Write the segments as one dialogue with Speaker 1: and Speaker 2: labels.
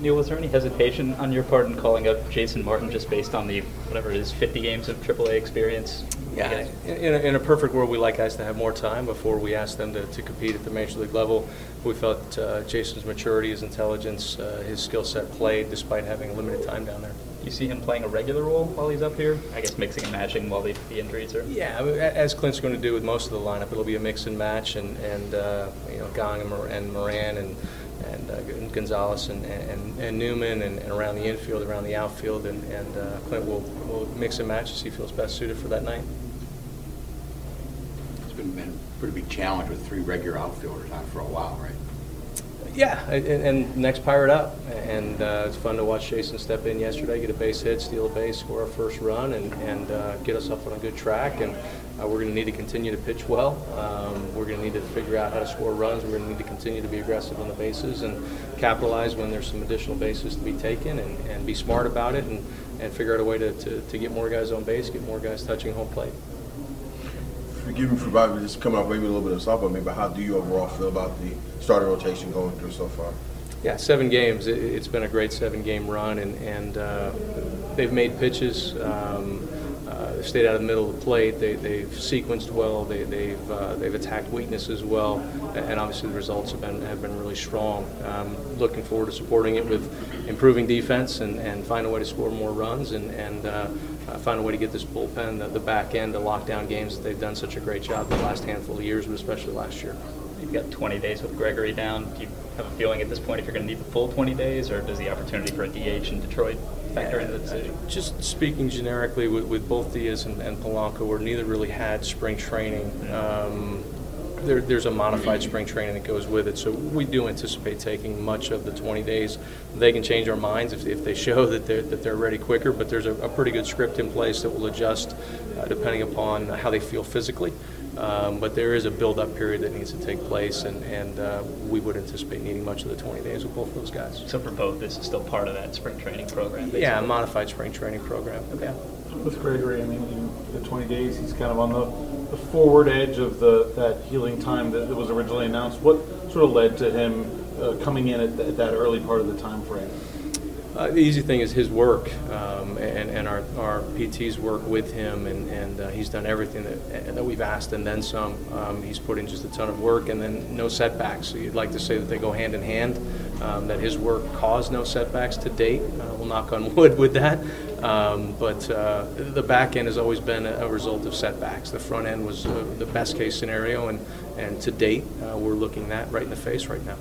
Speaker 1: Neal, was there any hesitation on your part in calling up Jason Martin just based on the whatever it is, 50 games of AAA experience?
Speaker 2: Yeah, in a, in a perfect world, we like guys to have more time before we ask them to, to compete at the major league level. We felt uh, Jason's maturity, his intelligence, uh, his skill set played despite having limited time down there.
Speaker 1: You see him playing a regular role while he's up here? I guess mixing and matching while the, the injuries are.
Speaker 2: Yeah, I mean, as Clint's going to do with most of the lineup, it'll be a mix and match, and, and uh, you know, Gong and, Mor- and Moran and and uh, Gonzalez and, and, and Newman and, and around the infield, around the outfield, and, and uh, Clint will, will mix and match as he feels best suited for that night.
Speaker 3: It's been, been a pretty big challenge with three regular outfielders out for a while, right?
Speaker 2: Yeah, and, and next pirate up, and uh, it's fun to watch Jason step in yesterday, get a base hit, steal a base, score our first run, and, and uh, get us up on a good track. And uh, we're going to need to continue to pitch well. Um, we're going to need to figure out how to score runs. We're going to need to continue to be aggressive on the bases and capitalize when there's some additional bases to be taken, and, and be smart about it, and, and figure out a way to, to, to get more guys on base, get more guys touching home plate.
Speaker 4: Forgive me for probably just coming off maybe a little bit of softball, maybe, but how do you overall feel about the starting rotation going through so far?
Speaker 2: Yeah, seven games. It, it's been a great seven-game run, and, and uh, they've made pitches. Um, uh, stayed out of the middle of the plate. They, they've sequenced well. They, they've uh, they've attacked weaknesses well, and obviously the results have been have been really strong. Um, looking forward to supporting it with improving defense and, and find a way to score more runs and and uh, uh, find a way to get this bullpen the, the back end to lock down games that they've done such a great job the last handful of years, but especially last year.
Speaker 1: You've got 20 days with Gregory down. Do you have a feeling at this point if you're going to need the full 20 days, or does the opportunity for a DH in Detroit factor into the decision?
Speaker 2: Just speaking generically with, with both Diaz and, and Polanco, where neither really had spring training. Um, there, there's a modified spring training that goes with it, so we do anticipate taking much of the 20 days. They can change our minds if, if they show that they're, that they're ready quicker, but there's a, a pretty good script in place that will adjust uh, depending upon how they feel physically. Um, but there is a build-up period that needs to take place, and, and uh, we would anticipate needing much of the 20 days with both of those guys.
Speaker 1: So for both, this is still part of that spring training program. Basically.
Speaker 2: Yeah, a modified spring training program.
Speaker 1: Okay.
Speaker 5: With Gregory, I mean, in the 20 days, he's kind of on the, the forward edge of the that healing time that, that was originally announced. What sort of led to him uh, coming in at, th- at that early part of the time frame?
Speaker 2: Uh, the easy thing is his work um, and, and our, our PT's work with him, and, and uh, he's done everything that, that we've asked and then some. Um, he's put in just a ton of work and then no setbacks. So you'd like to say that they go hand in hand, um, that his work caused no setbacks to date. Uh, we'll knock on wood with that. Um, but uh, the back end has always been a, a result of setbacks. The front end was uh, the best case scenario, and, and to date, uh, we're looking that right in the face right now.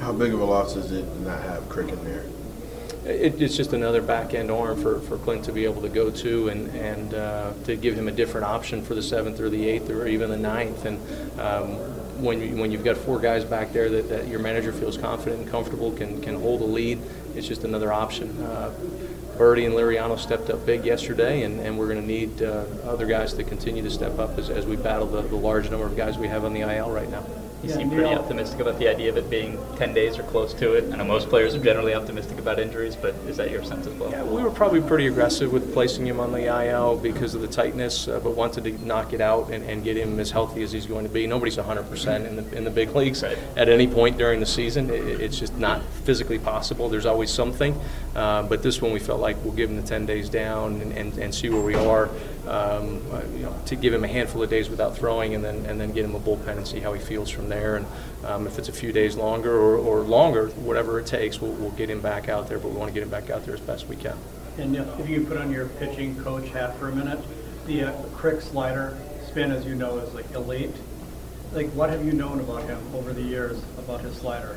Speaker 4: How big of a loss is it to not have Crick in there?
Speaker 2: It, it's just another back end arm for, for Clint to be able to go to and, and uh, to give him a different option for the seventh or the eighth or even the ninth. And um, when, you, when you've got four guys back there that, that your manager feels confident and comfortable, can, can hold a lead, it's just another option. Uh, Burdi and Liriano stepped up big yesterday, and, and we're going to need uh, other guys to continue to step up as, as we battle the, the large number of guys we have on the IL right now.
Speaker 1: You seem pretty optimistic about the idea of it being 10 days or close to it. I know most players are generally optimistic about injuries, but is that your sense as well?
Speaker 2: Yeah, we were probably pretty aggressive with placing him on the IL because of the tightness, uh, but wanted to knock it out and, and get him as healthy as he's going to be. Nobody's 100% in the in the big leagues
Speaker 1: Right.
Speaker 2: at any point during the season. It, it's just not physically possible. There's always something, uh, but this one we felt like we'll give him the 10 days down and, and, and see where we are. Um, uh, you know, to give him a handful of days without throwing, and then and then get him a bullpen and see how he feels from there. And um, if it's a few days longer or, or longer, whatever it takes, we'll, we'll get him back out there. But we want to get him back out there as best we can.
Speaker 6: And if if you put on your pitching coach hat for a minute, the uh, Crick slider spin, as you know, is like elite. Like, what have you known about him over the years about his slider?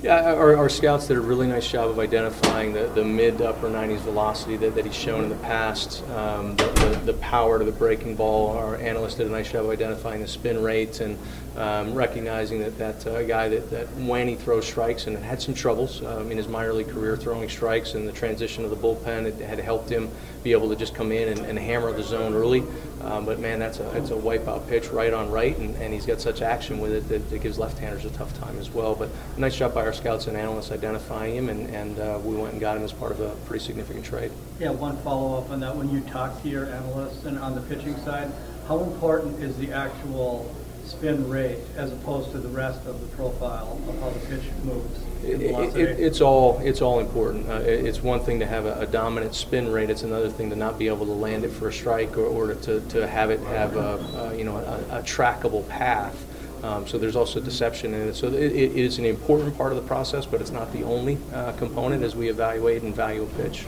Speaker 2: Yeah, our, our scouts did a really nice job of identifying the, the mid to upper 90s velocity that, that he's shown in the past, um, the, the, the power to the breaking ball. Our analyst did a nice job of identifying the spin rates and um, recognizing that that uh, guy that, that when he throws strikes and had some troubles um, in his minor league career throwing strikes and the transition of the bullpen it had helped him be able to just come in and, and hammer the zone early. Um, but man, that's a it's a wipeout pitch right on right, and, and he's got such action with it that it gives left-handers a tough time as well. But nice job by our scouts and analysts identifying him, and, and uh, we went and got him as part of a pretty significant trade.
Speaker 6: Yeah, one follow-up on that. When you talk to your analysts and on the pitching side, how important is the actual spin rate as opposed to the rest of the profile of how the pitch moves?
Speaker 2: It, it, it's all it's all important. Uh, it- it's one thing to have a, a dominant spin rate. It's another thing to not be able to land it for a strike or, or to, to have it have a, a you know a, a trackable path. Um, so there's also deception in it. So it, it is an important part of the process, but it's not the only uh, component as we evaluate and value a pitch.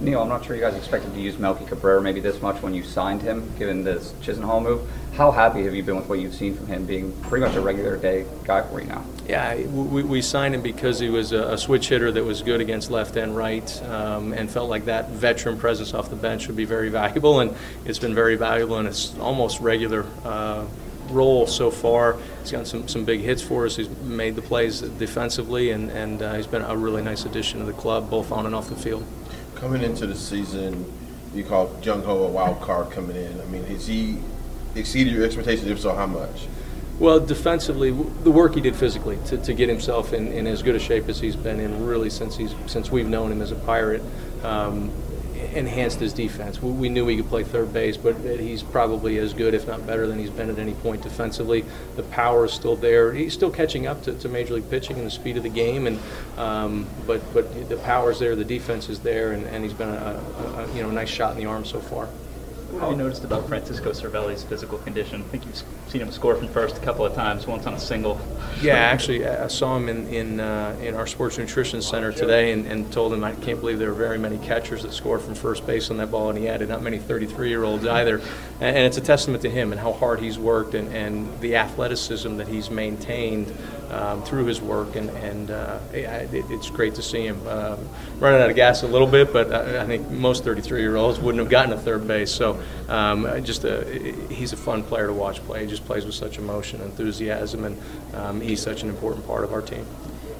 Speaker 7: Neal, I'm not sure you guys expected to use Melky Cabrera maybe this much when you signed him, given this Chisenhall move. How happy have you been with what you've seen from him being pretty much a regular day guy for you now?
Speaker 2: Yeah, we, we signed him because he was a, a switch hitter that was good against left and right, um, and felt like that veteran presence off the bench would be very valuable, and it's been very valuable and its almost regular uh, role so far. He's gotten some, some big hits for us. He's made the plays defensively, and, and uh, he's been a really nice addition to the club, both on and off the field.
Speaker 4: Coming into the season, you call Jung Ho a wild card coming in. I mean, has he exceeded your expectations? If so, how much?
Speaker 2: Well, defensively, the work he did physically to, to get himself in, in as good a shape as he's been in really since he's since we've known him as a pirate, um, enhanced his defense. We, we knew he could play third base, but he's probably as good, if not better, than he's been at any point defensively. The power is still there. He's still catching up to, to major league pitching and the speed of the game, and um, but but the power is there, the defense is there, and, and he's been a, a, a you know nice shot in the arm so far.
Speaker 1: Have you noticed about Francisco Cervelli's physical condition? I think you've seen him score from first a couple of times, once on a single.
Speaker 2: Yeah, actually, I I saw him in in, uh, in our sports nutrition center today, and, and told him I can't believe there are very many catchers that score from first base on that ball, and he added not many 33-year-olds either. And, and it's a testament to him and how hard he's worked, and, and the athleticism that he's maintained um, through his work, and and uh, it, it's great to see him um, running out of gas a little bit, but I, I think most 33-year-olds wouldn't have gotten to third base. So um, just a, he's a fun player to watch play. He just plays with such emotion, enthusiasm, and um, he's such an important part of our team.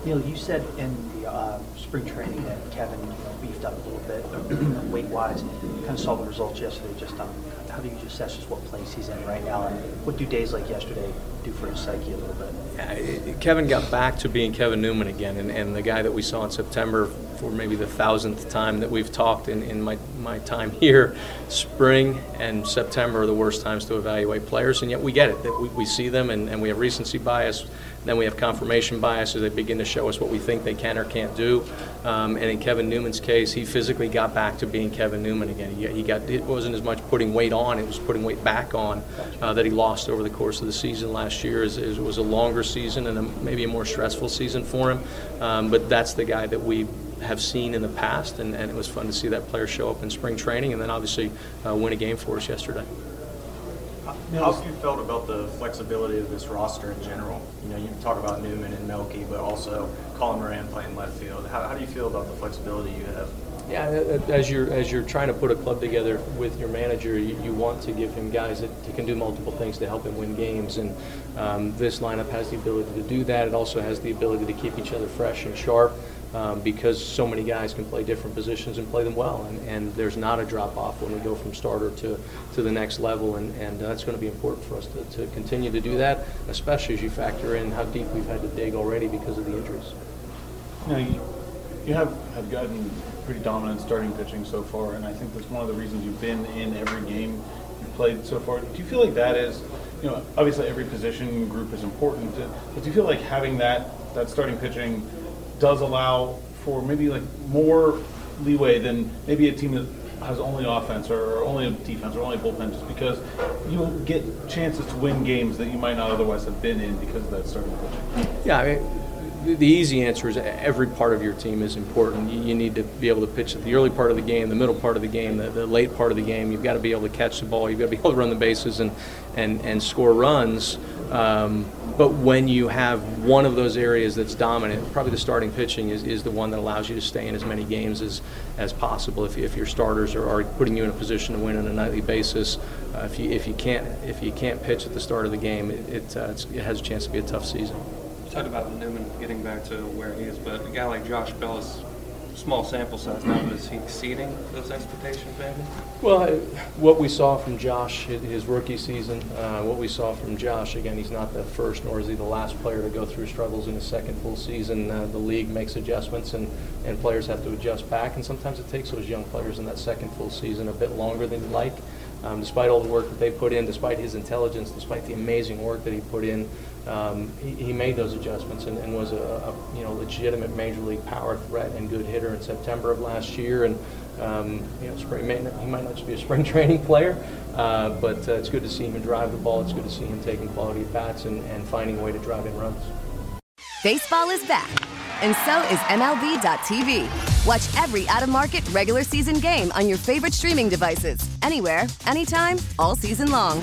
Speaker 8: Neal, you said in the uh, spring training that Kevin beefed up a little bit weight-wise. Kind of saw the results yesterday. Just on how do you assess just what place he's in right now, and what do days like yesterday do for his psyche a little bit?
Speaker 2: Yeah, Kevin got back to being Kevin Newman again, and, and the guy that we saw in September for maybe the thousandth time that we've talked in, in my, my time here. Spring and September are the worst times to evaluate players, and yet we get it. That we, we see them, and, and we have recency bias. Then we have confirmation bias as they begin to show us what we think they can or can't do. Um, and in Kevin Newman's case, he physically got back to being Kevin Newman again. He, he got it wasn't as much putting weight on; it was putting weight back on uh, that he lost over the course of the season last year. As, as it was a longer season and a, maybe a more stressful season for him. Um, but that's the guy that we have seen in the past, and, and it was fun to see that player show up in spring training and then obviously uh, win a game for us yesterday.
Speaker 9: How have you felt about the flexibility of this roster in general? You know, you talk about Newman and Melky, but also Colin Moran playing left field. How, how do you feel about the flexibility you have?
Speaker 2: Yeah, as you're as you're trying to put a club together with your manager, you, you want to give him guys that, that can do multiple things to help him win games, and um, this lineup has the ability to do that. It also has the ability to keep each other fresh and sharp. Um, because so many guys can play different positions and play them well, and, and there's not a drop off when we go from starter to, to the next level, and, and uh, that's going to be important for us to, to continue to do that, especially as you factor in how deep we've had to dig already because of the injuries.
Speaker 5: Now, you, you have, have gotten pretty dominant starting pitching so far, and I think that's one of the reasons you've been in every game you've played so far. Do you feel like that is, you know, obviously every position group is important, but do you feel like having that, that starting pitching does allow for maybe like more leeway than maybe a team that has only offense or only defense or only bullpen just because you'll get chances to win games that you might not otherwise have been in because of that starting pitching.
Speaker 2: Yeah, I mean, the, easy answer is every part of your team is important. You, you need to be able to pitch at the early part of the game, the middle part of the game, the, the late part of the game. You've got to be able to catch the ball. You've got to be able to run the bases and, and, and score runs. Um, but when you have one of those areas that's dominant, probably the starting pitching is, is the one that allows you to stay in as many games as, as possible. If, if your starters are, are putting you in a position to win on a nightly basis, uh, if you if you can't if you can't pitch at the start of the game, it it, uh, it has a chance to be a tough season.
Speaker 10: Talked about Newman getting back to where he is, but a guy like Josh Bell is small sample size now. Is he exceeding those expectations, maybe?
Speaker 2: Well, what we saw from Josh his rookie season, uh, what we saw from Josh, again, he's not the first nor is he the last player to go through struggles in his second full season. Uh, the league makes adjustments and, and players have to adjust back, and sometimes it takes those young players in that second full season a bit longer than you'd like. Um, despite all the work that they put in, despite his intelligence, despite the amazing work that he put in, um, he, he, made those adjustments and, and was a, a, you know legitimate major league power threat and good hitter in September of last year. And um, you know, spring he might not just be a spring training player, uh, but uh, it's good to see him drive the ball. It's good to see him taking quality at bats and, and finding a way to drive in runs.
Speaker 11: Baseball is back, and so is MLB.tv. Watch every out-of-market regular season game on your favorite streaming devices, anywhere, anytime, all season long.